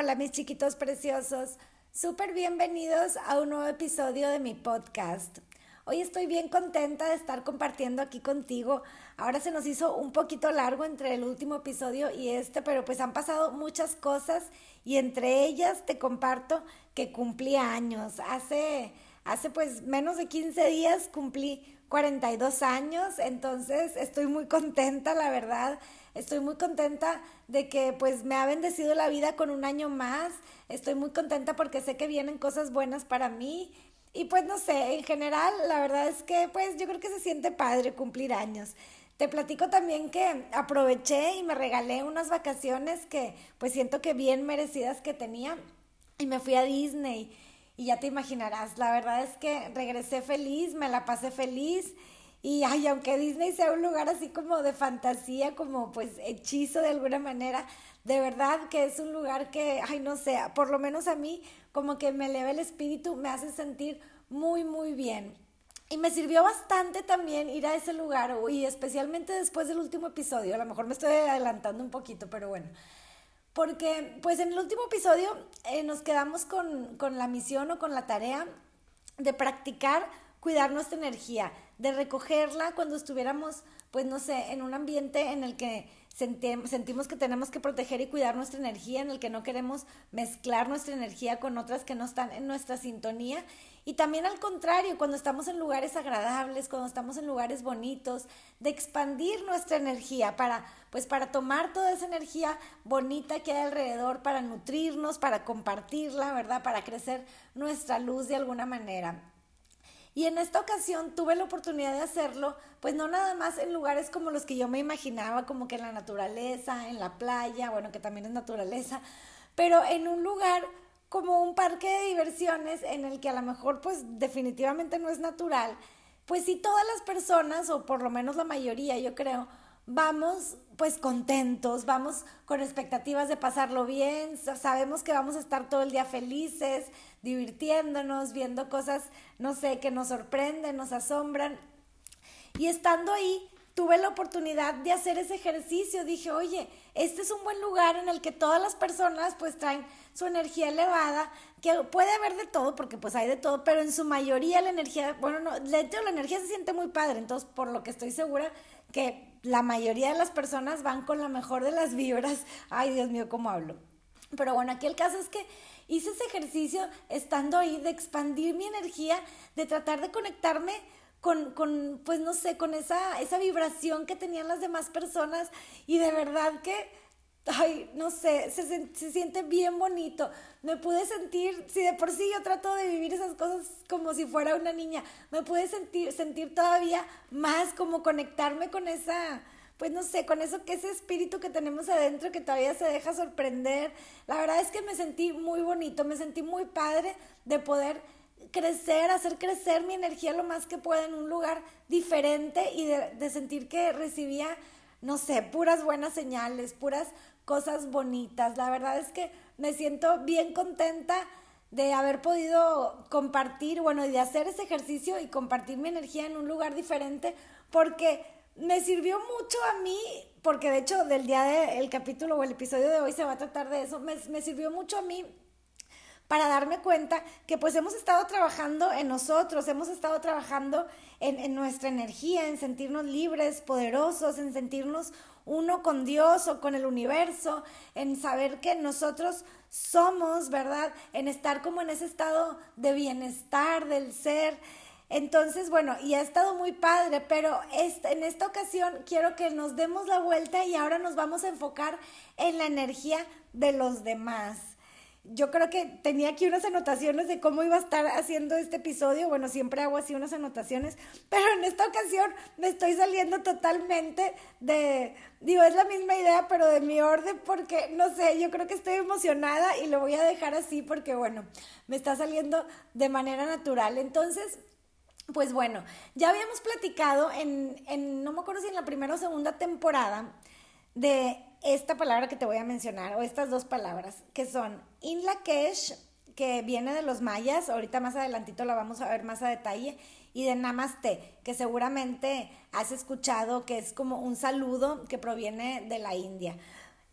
Hola mis chiquitos preciosos, súper bienvenidos a un nuevo episodio de mi podcast. Hoy estoy bien contenta de estar compartiendo aquí contigo. Ahora se nos hizo un poquito largo entre el último episodio y este, pero pues han pasado muchas cosas y entre ellas te comparto que cumplí años. Hace, hace pues menos de 15 días cumplí 42 años, entonces estoy muy contenta, la verdad. Estoy muy contenta de que pues me ha bendecido la vida con un año más. Estoy muy contenta porque sé que vienen cosas buenas para mí. Y pues no sé, en general la verdad es que pues yo creo que se siente padre cumplir años. Te platico también que aproveché y me regalé unas vacaciones que pues siento que bien merecidas que tenía y me fui a Disney. Y ya te imaginarás, la verdad es que regresé feliz, me la pasé feliz y ay, aunque Disney sea un lugar así como de fantasía, como pues hechizo de alguna manera, de verdad que es un lugar que, ay, no sé, por lo menos a mí como que me eleva el espíritu, me hace sentir muy, muy bien. Y me sirvió bastante también ir a ese lugar, y especialmente después del último episodio, a lo mejor me estoy adelantando un poquito, pero bueno. Porque pues en el último episodio eh, nos quedamos con, con la misión o con la tarea de practicar cuidar nuestra energía, de recogerla cuando estuviéramos, pues no sé, en un ambiente en el que sentimos que tenemos que proteger y cuidar nuestra energía, en el que no queremos mezclar nuestra energía con otras que no están en nuestra sintonía. Y también al contrario, cuando estamos en lugares agradables, cuando estamos en lugares bonitos, de expandir nuestra energía para, pues para tomar toda esa energía bonita que hay alrededor, para nutrirnos, para compartirla, ¿verdad? Para crecer nuestra luz de alguna manera. Y en esta ocasión tuve la oportunidad de hacerlo, pues no nada más en lugares como los que yo me imaginaba, como que en la naturaleza, en la playa, bueno, que también es naturaleza, pero en un lugar como un parque de diversiones en el que a lo mejor pues definitivamente no es natural, pues si todas las personas, o por lo menos la mayoría, yo creo, vamos pues contentos, vamos con expectativas de pasarlo bien, sabemos que vamos a estar todo el día felices, divirtiéndonos, viendo cosas, no sé, que nos sorprenden, nos asombran. Y estando ahí, tuve la oportunidad de hacer ese ejercicio. Dije, oye, este es un buen lugar en el que todas las personas pues traen su energía elevada, que puede haber de todo, porque pues hay de todo, pero en su mayoría la energía, bueno, no, la energía se siente muy padre, entonces por lo que estoy segura que la mayoría de las personas van con la mejor de las vibras. Ay, Dios mío, ¿cómo hablo? Pero bueno, aquí el caso es que hice ese ejercicio estando ahí de expandir mi energía, de tratar de conectarme con, con pues no sé, con esa, esa vibración que tenían las demás personas y de verdad que, ay, no sé, se, se siente bien bonito. Me pude sentir, si de por sí yo trato de vivir esas cosas como si fuera una niña, me pude sentir, sentir todavía más como conectarme con esa pues no sé, con eso que ese espíritu que tenemos adentro que todavía se deja sorprender. La verdad es que me sentí muy bonito, me sentí muy padre de poder crecer, hacer crecer mi energía lo más que pueda en un lugar diferente y de, de sentir que recibía, no sé, puras buenas señales, puras cosas bonitas. La verdad es que me siento bien contenta de haber podido compartir, bueno, de hacer ese ejercicio y compartir mi energía en un lugar diferente, porque me sirvió mucho a mí, porque de hecho del día del capítulo o el episodio de hoy se va a tratar de eso, me, me sirvió mucho a mí para darme cuenta que pues hemos estado trabajando en nosotros, hemos estado trabajando en, en, nuestra energía, en sentirnos libres, poderosos, en sentirnos uno con Dios o con el universo, en saber que nosotros somos, ¿verdad? En estar como en ese estado de bienestar del ser, entonces, bueno, y ha estado muy padre, pero en esta ocasión quiero que nos demos la vuelta y ahora nos vamos a enfocar en la energía de los demás. Yo creo que tenía aquí unas anotaciones de cómo iba a estar haciendo este episodio. Bueno, siempre hago así unas anotaciones, pero en esta ocasión me estoy saliendo totalmente de, digo, es la misma idea, pero de mi orden, porque no sé, yo creo que estoy emocionada y lo voy a dejar así porque, bueno, me está saliendo de manera natural. Entonces, pues bueno, ya habíamos platicado en, no me acuerdo si en la primera o segunda temporada, de esta palabra que te voy a mencionar, o estas dos palabras, que son Inlakesh, que viene de los mayas, ahorita más adelantito la vamos a ver más a detalle, y de Namaste, que seguramente has escuchado que es como un saludo que proviene de la India.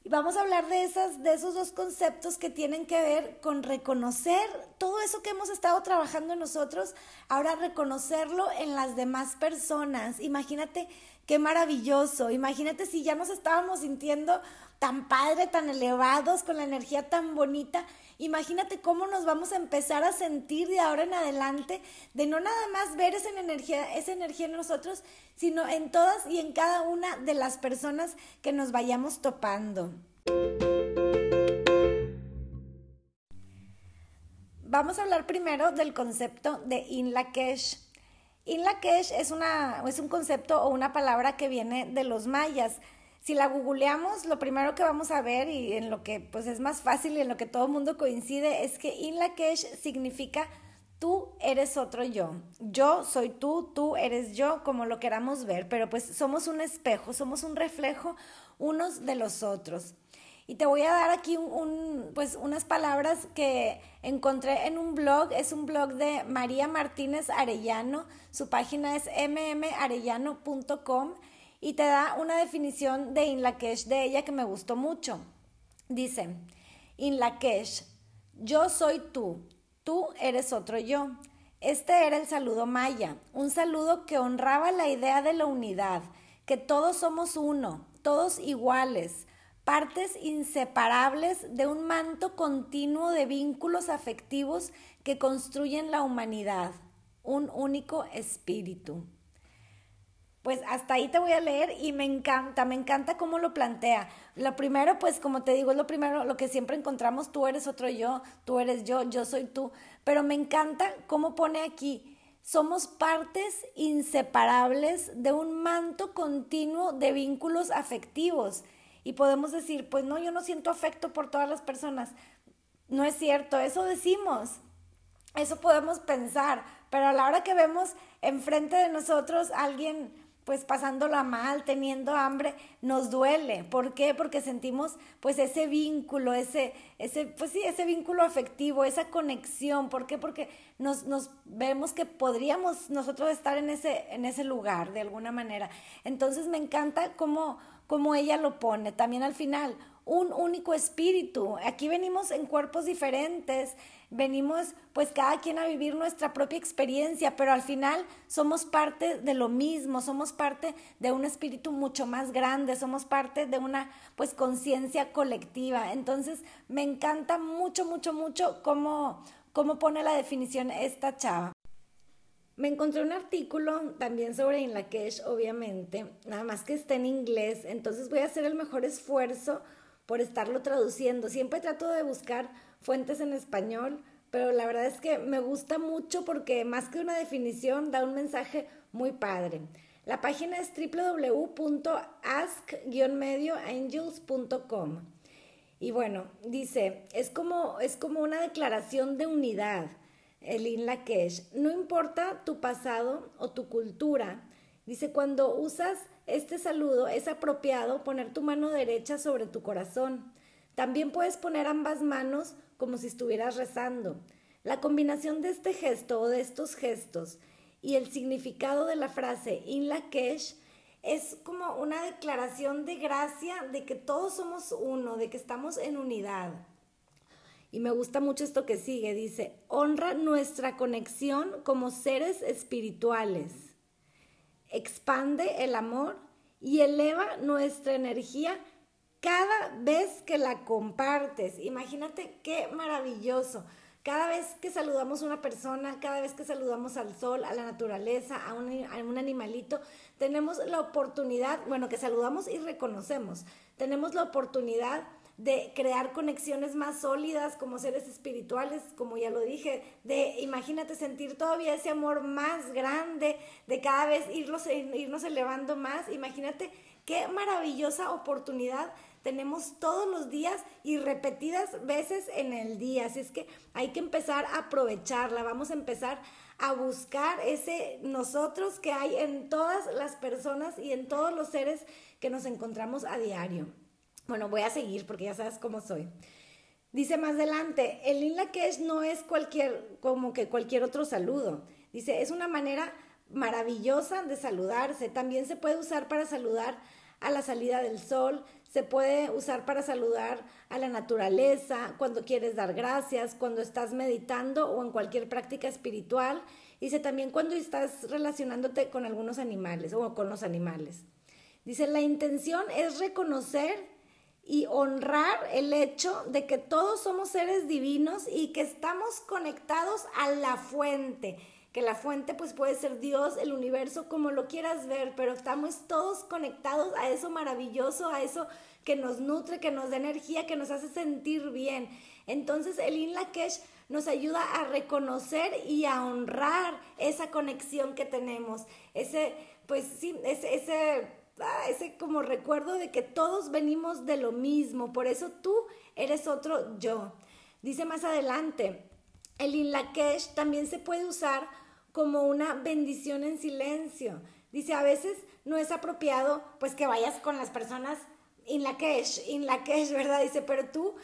Vamos a hablar de, esas, de esos dos conceptos que tienen que ver con reconocer todo eso que hemos estado trabajando nosotros, ahora reconocerlo en las demás personas. Imagínate qué maravilloso. Imagínate si ya nos estábamos sintiendo tan padre, tan elevados, con la energía tan bonita. Imagínate cómo nos vamos a empezar a sentir de ahora en adelante, de no nada más ver esa energía, esa energía en nosotros, sino en todas y en cada una de las personas que nos vayamos topando. Vamos a hablar primero del concepto de In Lakesh. In Lakesh es, una, es un concepto o una palabra que viene de los mayas. Si la googleamos, lo primero que vamos a ver y en lo que pues es más fácil y en lo que todo el mundo coincide es que In Lakesh significa tú eres otro yo. Yo soy tú, tú eres yo, como lo queramos ver, pero pues somos un espejo, somos un reflejo unos de los otros. Y te voy a dar aquí un, pues unas palabras que encontré en un blog. Es un blog de María Martínez Arellano. Su página es mmarellano.com y te da una definición de Inlakesh de ella que me gustó mucho. Dice, Inlakesh, yo soy tú, tú eres otro yo. Este era el saludo maya, un saludo que honraba la idea de la unidad, que todos somos uno, todos iguales, partes inseparables de un manto continuo de vínculos afectivos que construyen la humanidad, un único espíritu. Pues hasta ahí te voy a leer y me encanta, me encanta cómo lo plantea. Lo primero, pues como te digo, es lo primero, lo que siempre encontramos, tú eres otro yo, tú eres yo, yo soy tú, pero me encanta cómo pone aquí, somos partes inseparables de un manto continuo de vínculos afectivos y podemos decir, pues no, yo no siento afecto por todas las personas. No es cierto, eso decimos, eso podemos pensar, pero a la hora que vemos enfrente de nosotros alguien pues pasándola mal, teniendo hambre, nos duele. ¿Por qué? Porque sentimos pues ese vínculo, ese, ese, pues sí, ese vínculo afectivo, esa conexión. ¿Por qué? Porque nos, nos vemos que podríamos nosotros estar en ese, en ese lugar de alguna manera. Entonces me encanta cómo, cómo ella lo pone. También al final, un único espíritu. Aquí venimos en cuerpos diferentes, venimos pues cada quien a vivir nuestra propia experiencia, pero al final somos parte de lo mismo, somos parte de un espíritu mucho más grande, somos parte de una pues conciencia colectiva. Entonces me encanta mucho, mucho, mucho cómo, cómo pone la definición esta chava. Me encontré un artículo también sobre Inlakesh, obviamente, nada más que está en inglés, entonces voy a hacer el mejor esfuerzo por estarlo traduciendo. Siempre trato de buscar fuentes en español, pero la verdad es que me gusta mucho porque más que una definición da un mensaje muy padre. La página es www.ask-medioangels.com. Y bueno, dice, es como, es como una declaración de unidad, el Inlakesh. No importa tu pasado o tu cultura, dice, cuando usas este saludo es apropiado poner tu mano derecha sobre tu corazón. También puedes poner ambas manos como si estuvieras rezando. La combinación de este gesto o de estos gestos y el significado de la frase in Lakesh es como una declaración de gracia de que todos somos uno, de que estamos en unidad. Y me gusta mucho esto que sigue, dice, honra nuestra conexión como seres espirituales expande el amor y eleva nuestra energía cada vez que la compartes. Imagínate qué maravilloso. Cada vez que saludamos a una persona, cada vez que saludamos al sol, a la naturaleza, a un, a un, animalito, tenemos la oportunidad, bueno, que saludamos y reconocemos, tenemos la oportunidad de crear conexiones más sólidas como seres espirituales, como ya lo dije, de imagínate sentir todavía ese amor más grande, de cada vez irnos, irnos elevando más, imagínate qué maravillosa oportunidad tenemos todos los días y repetidas veces en el día. Así es que hay que empezar a aprovecharla, vamos a empezar a buscar ese nosotros que hay en todas las personas y en todos los seres que nos encontramos a diario. Bueno, voy a seguir porque ya sabes cómo soy. Dice más adelante, el In no es cualquier, como que cualquier otro saludo. Dice, es una manera maravillosa de saludarse. También se puede usar para saludar a la salida del sol, se puede usar para saludar a la naturaleza, cuando quieres dar gracias, cuando estás meditando o en cualquier práctica espiritual. Dice también cuando estás relacionándote con algunos animales o con los animales. Dice, la intención es reconocer y honrar el hecho de que todos somos seres divinos y que estamos conectados a la fuente, que la fuente pues puede ser Dios, el universo, como lo quieras ver, pero estamos todos conectados a eso maravilloso, a eso que nos nutre, que nos da energía, que nos hace sentir bien. Entonces el In nos ayuda a reconocer y a honrar esa conexión que tenemos, ese, pues sí, ese, ese Ah, ese como recuerdo de que todos venimos de lo mismo, por eso tú eres otro yo. Dice más adelante, el inlakesh también se puede usar como una bendición en silencio. Dice, a veces no es apropiado pues que vayas con las personas in inlakesh, ¿verdad? Dice, pero tú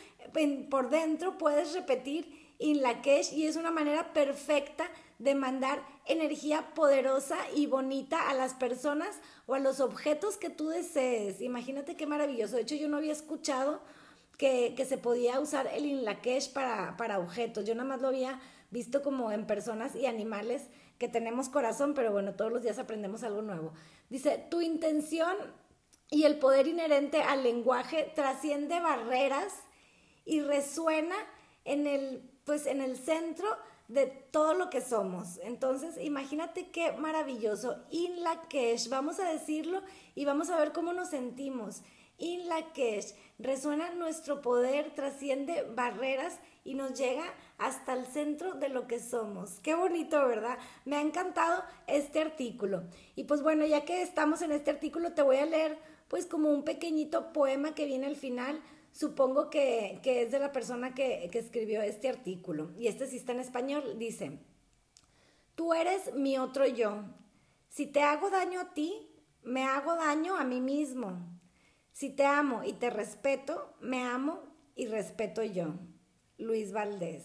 por dentro puedes repetir inlakesh y es una manera perfecta de mandar energía poderosa y bonita a las personas o a los objetos que tú desees. Imagínate qué maravilloso. De hecho, yo no había escuchado que, se podía usar el Inlakesh para, para objetos. Yo nada más lo había visto como en personas y animales que tenemos corazón, pero bueno, todos los días aprendemos algo nuevo. Dice, tu intención y el poder inherente al lenguaje trasciende barreras y resuena en el, pues, en el centro de todo lo que somos. Entonces, imagínate qué maravilloso. In la vamos a decirlo y vamos a ver cómo nos sentimos. In la resuena nuestro poder, trasciende barreras y nos llega hasta el centro de lo que somos. Qué bonito, ¿verdad? Me ha encantado este artículo. Y pues bueno, ya que estamos en este artículo, te voy a leer pues como un pequeñito poema que viene al final Supongo que, es de la persona que, que escribió este artículo. Y este sí está en español. Dice, tú eres mi otro yo. Si te hago daño a ti, me hago daño a mí mismo. Si te amo y te respeto, me amo y respeto yo. Luis Valdés.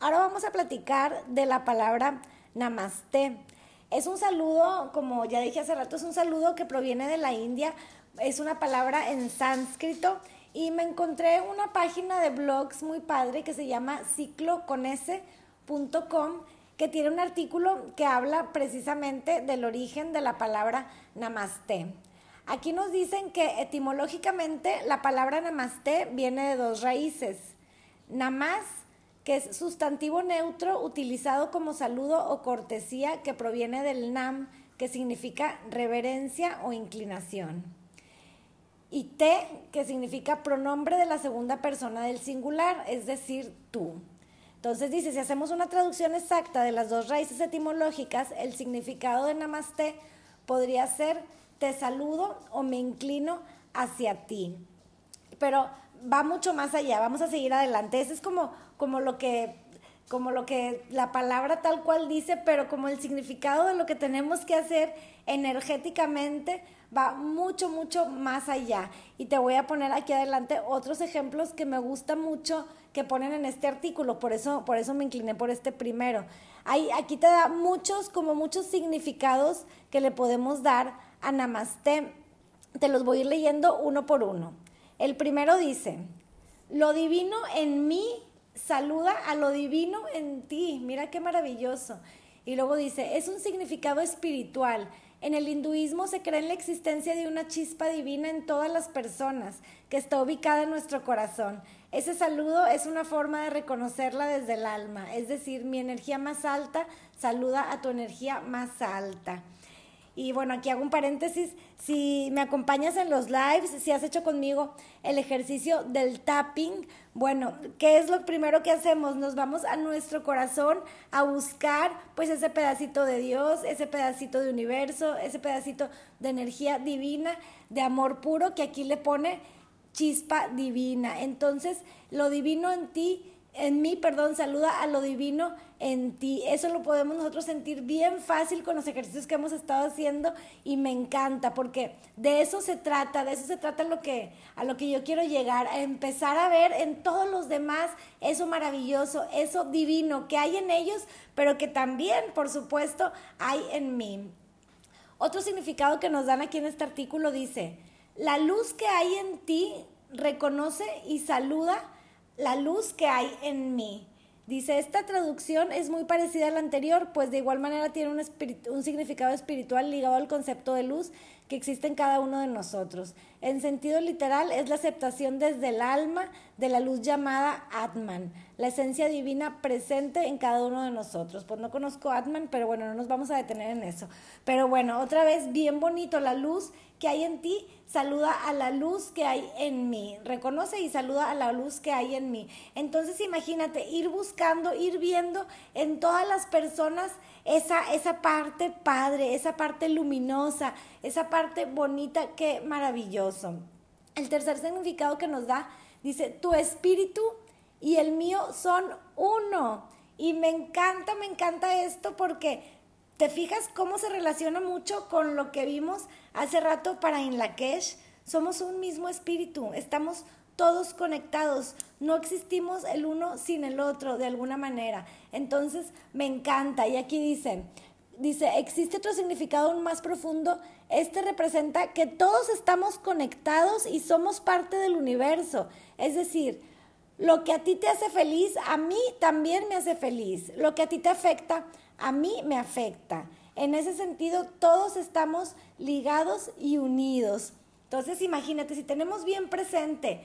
Ahora vamos a platicar de la palabra namaste. Es un saludo, como ya dije hace rato, es un saludo que proviene de la India, es una palabra en sánscrito y me encontré una página de blogs muy padre que se llama cicloconese.com que tiene un artículo que habla precisamente del origen de la palabra namaste. Aquí nos dicen que etimológicamente la palabra namaste viene de dos raíces. Namas que es sustantivo neutro utilizado como saludo o cortesía que proviene del nam, que significa reverencia o inclinación. Y te, que significa pronombre de la segunda persona del singular, es decir, tú. Entonces dice, si hacemos una traducción exacta de las dos raíces etimológicas, el significado de namaste podría ser te saludo o me inclino hacia ti. Pero va mucho más allá, vamos a seguir adelante. Ese es como como lo que como lo que la palabra tal cual dice, pero como el significado de lo que tenemos que hacer energéticamente va mucho, mucho más allá. Y te voy a poner aquí adelante otros ejemplos que me gusta mucho que ponen en este artículo, por eso, por eso me incliné por este primero. Hay, aquí te da muchos, como muchos significados que le podemos dar a Namaste. Te los voy a ir leyendo uno por uno. El primero dice, lo divino en mí saluda a lo divino en ti. Mira qué maravilloso. Y luego dice, es un significado espiritual. En el hinduismo se cree en la existencia de una chispa divina en todas las personas, que está ubicada en nuestro corazón. Ese saludo es una forma de reconocerla desde el alma, es decir, mi energía más alta saluda a tu energía más alta. Y bueno, aquí hago un paréntesis. Si me acompañas en los lives, si has hecho conmigo el ejercicio del tapping, bueno, ¿qué es lo primero que hacemos? Nos vamos a nuestro corazón a buscar pues ese pedacito de Dios, ese pedacito de universo, ese pedacito de energía divina, de amor puro que aquí le pone chispa divina. Entonces, lo divino en ti en mí, perdón, saluda a lo divino en ti. Eso lo podemos nosotros sentir bien fácil con los ejercicios que hemos estado haciendo y me encanta porque de eso se trata, de eso se trata lo que, a lo que yo quiero llegar, a empezar a ver en todos los demás eso maravilloso, eso divino que hay en ellos, pero que también, por supuesto, hay en mí. Otro significado que nos dan aquí en este artículo dice, la luz que hay en ti reconoce y saluda la luz que hay en mí. Dice, esta traducción es muy parecida a la anterior, pues de igual manera tiene un, significado espiritual ligado al concepto de luz que existe en cada uno de nosotros. En sentido literal, es la aceptación desde el alma de la luz llamada Atman, la esencia divina presente en cada uno de nosotros. Pues no conozco Atman, pero bueno, no nos vamos a detener en eso. Pero bueno, otra vez, bien bonito, la luz que hay en ti saluda a la luz que hay en mí. Reconoce y saluda a la luz que hay en mí. Entonces imagínate ir buscando, ir viendo en todas las personas esa, esa parte padre, esa parte luminosa, esa parte bonita, qué maravilloso. El tercer significado que nos da dice, tu espíritu y el mío son uno. Y me encanta, me encanta esto porque te fijas cómo se relaciona mucho con lo que vimos hace rato para Inlakesh. Somos un mismo espíritu, estamos todos conectados, no existimos el uno sin el otro de alguna manera. Entonces, me encanta. Y aquí dice, dice, existe otro significado aún más profundo. Este representa que todos estamos conectados y somos parte del universo. Es decir, lo que a ti te hace feliz, a mí también me hace feliz. Lo que a ti te afecta, a mí me afecta. En ese sentido, todos estamos ligados y unidos. Entonces, imagínate, si tenemos bien presente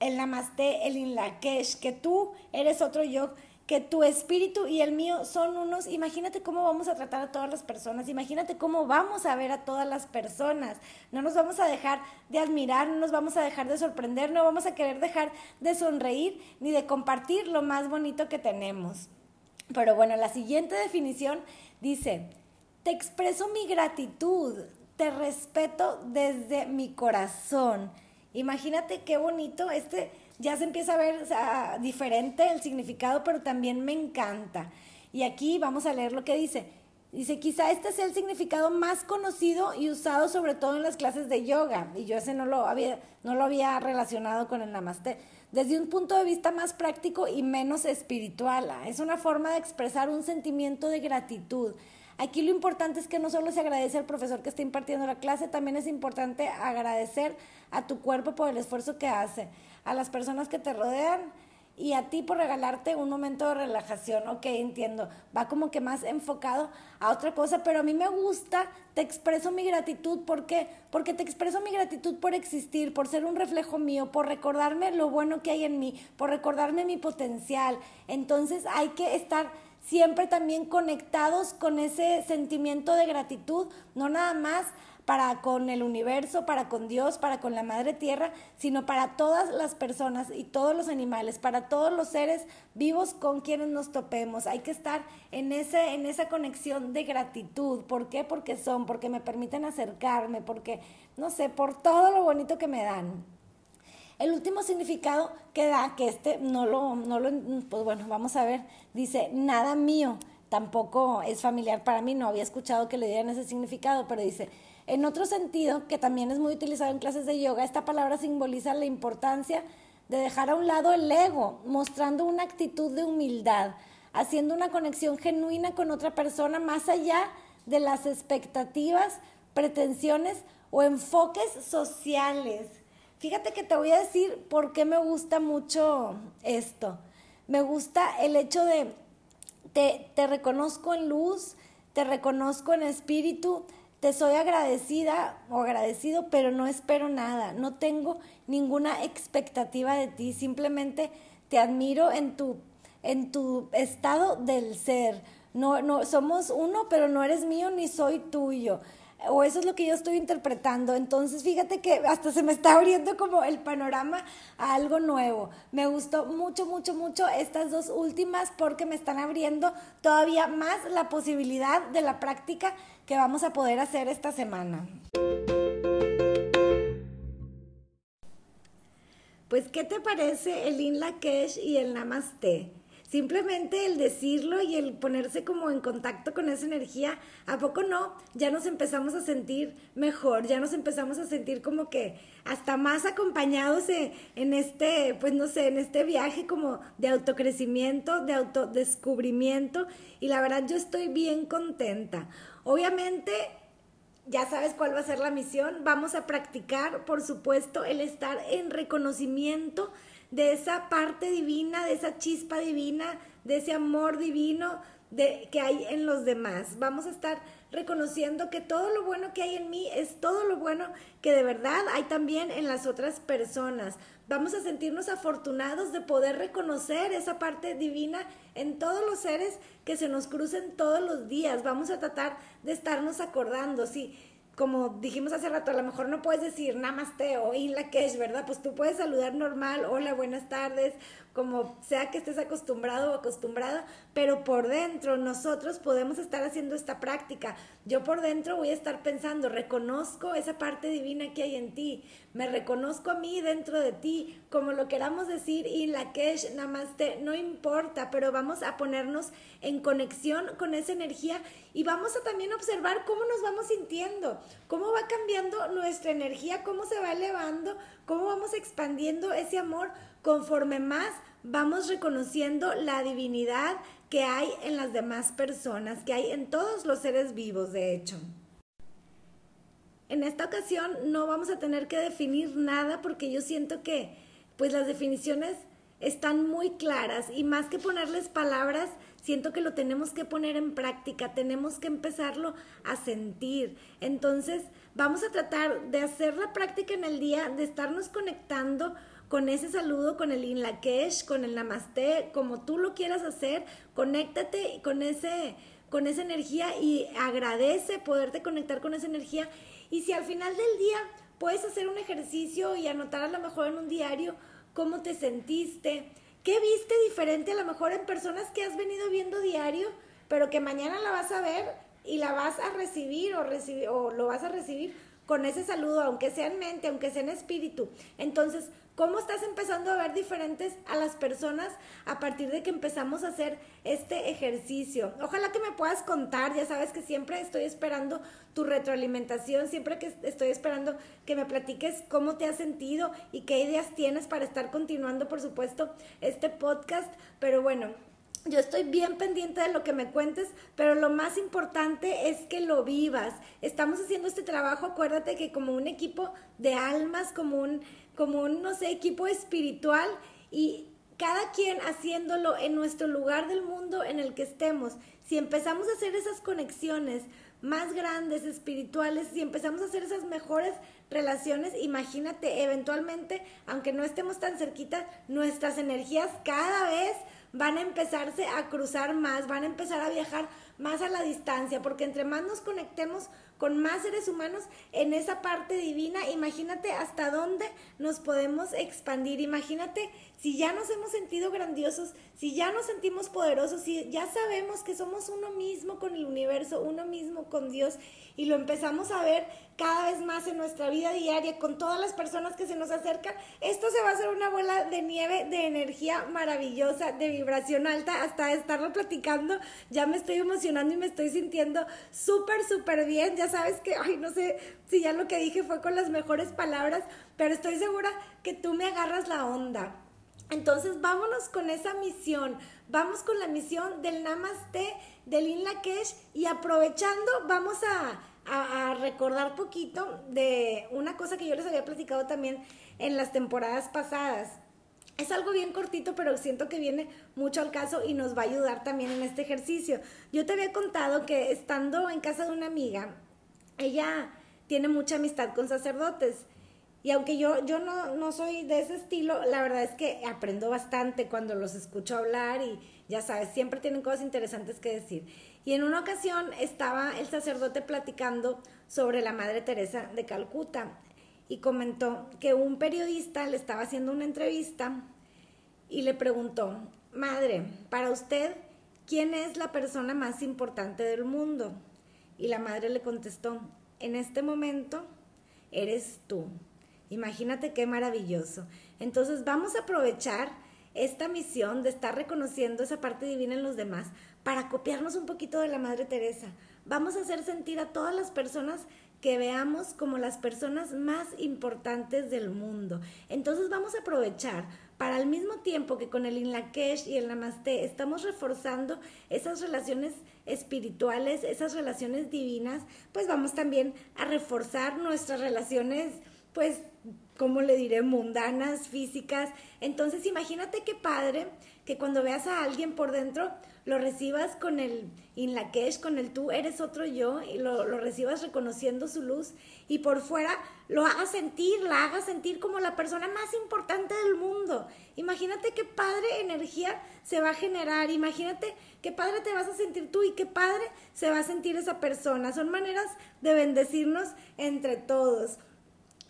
el namaste, el inlakesh, que tú eres otro yo, que tu espíritu y el mío son unos, imagínate cómo vamos a tratar a todas las personas, imagínate cómo vamos a ver a todas las personas, no nos vamos a dejar de admirar, no nos vamos a dejar de sorprender, no vamos a querer dejar de sonreír ni de compartir lo más bonito que tenemos. Pero bueno, la siguiente definición dice, te expreso mi gratitud, te respeto desde mi corazón. Imagínate qué bonito, este ya se empieza a ver diferente el significado, pero también me encanta. Y aquí vamos a leer lo que dice. Dice, quizá este sea el significado más conocido y usado sobre todo en las clases de yoga. Y yo ese no lo había, no lo había relacionado con el namaste. Desde un punto de vista más práctico y menos espiritual. Es una forma de expresar un sentimiento de gratitud Aquí lo importante es que no solo se agradece al profesor que está impartiendo la clase, también es importante agradecer a tu cuerpo por el esfuerzo que hace, a las personas que te rodean y a ti por regalarte un momento de relajación. Ok, entiendo, va como que más enfocado a otra cosa, pero a mí me gusta, te expreso mi gratitud, ¿por qué? Porque te expreso mi gratitud por existir, por ser un reflejo mío, por recordarme lo bueno que hay en mí, por recordarme mi potencial. Entonces hay que estar siempre también conectados con ese sentimiento de gratitud, no nada más para con el universo, para con Dios, para con la Madre Tierra, sino para todas las personas y todos los animales, para todos los seres vivos con quienes nos topemos. Hay que estar en, ese, en esa conexión de gratitud. ¿Por qué? Porque son, porque me permiten acercarme, porque, no sé, por todo lo bonito que me dan. El último significado que da, que este no lo, no lo, pues bueno, vamos a ver, dice, nada mío, tampoco es familiar para mí, no había escuchado que le dieran ese significado, pero dice, en otro sentido, que también es muy utilizado en clases de yoga, esta palabra simboliza la importancia de dejar a un lado el ego, mostrando una actitud de humildad, haciendo una conexión genuina con otra persona más allá de las expectativas, pretensiones o enfoques sociales. Fíjate que te voy a decir por qué me gusta mucho esto. Me gusta el hecho de, te, te reconozco en luz, te reconozco en espíritu, te soy agradecida o agradecido, pero no espero nada, no tengo ninguna expectativa de ti, simplemente te admiro en tu, en tu estado del ser. No, no, somos uno, pero no eres mío ni soy tuyo o eso es lo que yo estoy interpretando. Entonces, fíjate que hasta se me está abriendo como el panorama a algo nuevo. Me gustó mucho, mucho, mucho estas dos últimas porque me están abriendo todavía más la posibilidad de la práctica que vamos a poder hacer esta semana. Pues, ¿qué te parece el In Lakesh y el Namaste? Simplemente el decirlo y el ponerse como en contacto con esa energía, ¿a poco no? Ya nos empezamos a sentir mejor, ya nos empezamos a sentir como que hasta más acompañados en este, pues no sé, en este viaje como de autocrecimiento, de autodescubrimiento y la verdad yo estoy bien contenta. Obviamente ya sabes cuál va a ser la misión. Vamos a practicar, por supuesto, el estar en reconocimiento de esa parte divina, de esa chispa divina, de ese amor divino de, que hay en los demás. Vamos a estar reconociendo que todo lo bueno que hay en mí es todo lo bueno que de verdad hay también en las otras personas. Vamos a sentirnos afortunados de poder reconocer esa parte divina en todos los seres que se nos crucen todos los días. Vamos a tratar de estarnos acordando. Sí, como dijimos hace rato, a lo mejor no puedes decir namaste o in la ¿verdad? Pues tú puedes saludar normal, hola, buenas tardes, como sea que estés acostumbrado o acostumbrada, pero por dentro nosotros podemos estar haciendo esta práctica. Yo por dentro voy a estar pensando, reconozco esa parte divina que hay en ti, me reconozco a mí dentro de ti, como lo queramos decir, y la Kesh, Namaste, no importa, pero vamos a ponernos en conexión con esa energía y vamos a también observar cómo nos vamos sintiendo, cómo va cambiando nuestra energía, cómo se va elevando, cómo vamos expandiendo ese amor conforme más vamos reconociendo la divinidad que hay en las demás personas, que hay en todos los seres vivos, de hecho. En esta ocasión no vamos a tener que definir nada porque yo siento que pues las definiciones están muy claras y más que ponerles palabras, siento que lo tenemos que poner en práctica, tenemos que empezarlo a sentir. Entonces, vamos a tratar de hacer la práctica en el día, de estarnos conectando con ese saludo, con el Inlakesh, con el Namaste, como tú lo quieras hacer, conéctate con ese con esa energía y agradece poderte conectar con esa energía. Y si al final del día puedes hacer un ejercicio y anotar a lo mejor en un diario cómo te sentiste, qué viste diferente a lo mejor en personas que has venido viendo diario, pero que mañana la vas a ver y la vas a recibir o, recibir, o lo vas a recibir con ese saludo, aunque sea en mente, aunque sea en espíritu. Entonces, ¿cómo estás empezando a ver diferentes a las personas a partir de que empezamos a hacer este ejercicio? Ojalá que me puedas contar, ya sabes que siempre estoy esperando tu retroalimentación, siempre que estoy esperando que me platiques cómo te has sentido y qué ideas tienes para estar continuando, por supuesto, este podcast. Pero bueno, yo estoy bien pendiente de lo que me cuentes, pero lo más importante es que lo vivas. Estamos haciendo este trabajo, acuérdate que como un equipo de almas, como un, como un, no sé, equipo espiritual y cada quien haciéndolo en nuestro lugar del mundo en el que estemos. Si empezamos a hacer esas conexiones más grandes, espirituales, si empezamos a hacer esas mejores relaciones, imagínate, eventualmente, aunque no estemos tan cerquita, nuestras energías cada vez van a empezarse a cruzar más, van a empezar a viajar más a la distancia, porque entre más nos conectemos con más seres humanos en esa parte divina, imagínate hasta dónde nos podemos expandir, imagínate si ya nos hemos sentido grandiosos, si ya nos sentimos poderosos, si ya sabemos que somos uno mismo con el universo, uno mismo con Dios y lo empezamos a ver cada vez más en nuestra vida diaria con todas las personas que se nos acercan, esto se va a hacer una bola de nieve de energía maravillosa, de vibración alta, hasta estarlo platicando, ya me estoy emocionando y me estoy sintiendo súper, súper bien, sabes que, ay, no sé si ya lo que dije fue con las mejores palabras, pero estoy segura que tú me agarras la onda. Entonces vámonos con esa misión, vamos con la misión del Namaste, del In Lakesh y aprovechando vamos a a, recordar poquito de una cosa que yo les había platicado también en las temporadas pasadas. Es algo bien cortito, pero siento que viene mucho al caso y nos va a ayudar también en este ejercicio. Yo te había contado que estando en casa de una amiga, ella tiene mucha amistad con sacerdotes. Y aunque yo, yo no, no soy de ese estilo, la verdad es que aprendo bastante cuando los escucho hablar y ya sabes, siempre tienen cosas interesantes que decir. Y en una ocasión estaba el sacerdote platicando sobre la Madre Teresa de Calcuta y comentó que un periodista le estaba haciendo una entrevista y le preguntó, Madre, para usted, ¿quién es la persona más importante del mundo? Y la madre le contestó, en este momento eres tú. Imagínate qué maravilloso. Entonces vamos a aprovechar esta misión de estar reconociendo esa parte divina en los demás para copiarnos un poquito de la Madre Teresa. Vamos a hacer sentir a todas las personas que veamos como las personas más importantes del mundo. Entonces vamos a aprovechar para al mismo tiempo que con el Inlakesh y el Namaste estamos reforzando esas relaciones espirituales, esas relaciones divinas, pues vamos también a reforzar nuestras relaciones, pues, como le diré, mundanas, físicas. Entonces imagínate qué padre que cuando veas a alguien por dentro, lo recibas con el Inlakesh, con el tú eres otro yo, y lo, lo, recibas reconociendo su luz, y por fuera lo hagas sentir, la hagas sentir como la persona más importante del mundo. Imagínate qué padre energía se va a generar, imagínate qué padre te vas a sentir tú y qué padre se va a sentir esa persona. Son maneras de bendecirnos entre todos.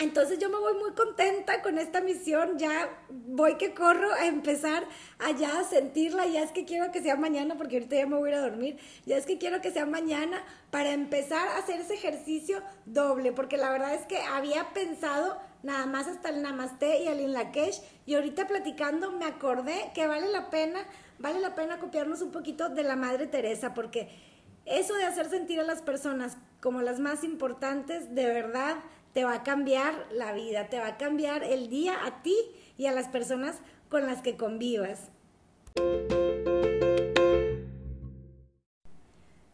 Entonces yo me voy muy contenta con esta misión, ya voy que corro a empezar allá a sentirla, ya es que quiero que sea mañana, porque ahorita ya me voy a ir a dormir, ya es que quiero que sea mañana para empezar a hacer ese ejercicio doble, porque la verdad es que había pensado nada más hasta el Namaste y el Inlakesh, y ahorita platicando me acordé que vale la pena, vale la pena copiarnos un poquito de la Madre Teresa, porque eso de hacer sentir a las personas como las más importantes, de verdad, te va a cambiar la vida, te va a cambiar el día a ti y a las personas con las que convivas.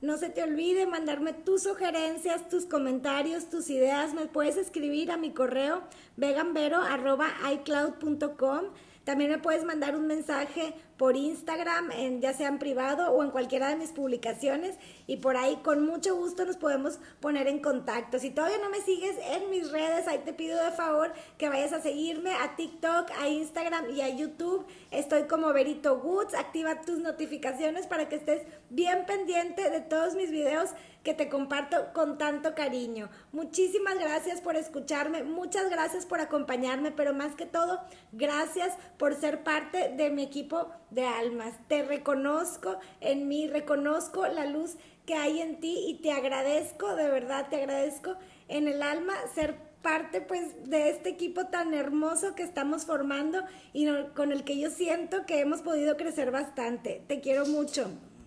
No se te olvide mandarme tus sugerencias, tus comentarios, tus ideas. Me puedes escribir a mi correo veganvero.icloud.com. También me puedes mandar un mensaje por Instagram, en, ya sea en privado o en cualquiera de mis publicaciones y por ahí con mucho gusto nos podemos poner en contacto. Si todavía no me sigues en mis redes, ahí te pido de favor que vayas a seguirme a TikTok, a Instagram y a YouTube. Estoy como Verito Woods. Activa tus notificaciones para que estés bien pendiente de todos mis videos que te comparto con tanto cariño. Muchísimas gracias por escucharme, muchas gracias por acompañarme, pero más que todo, gracias por ser parte de mi equipo de almas. Te reconozco en mí, reconozco la luz que hay en ti y te agradezco, de verdad te agradezco en el alma ser parte pues de este equipo tan hermoso que estamos formando y con el que yo siento que hemos podido crecer bastante. Te quiero mucho.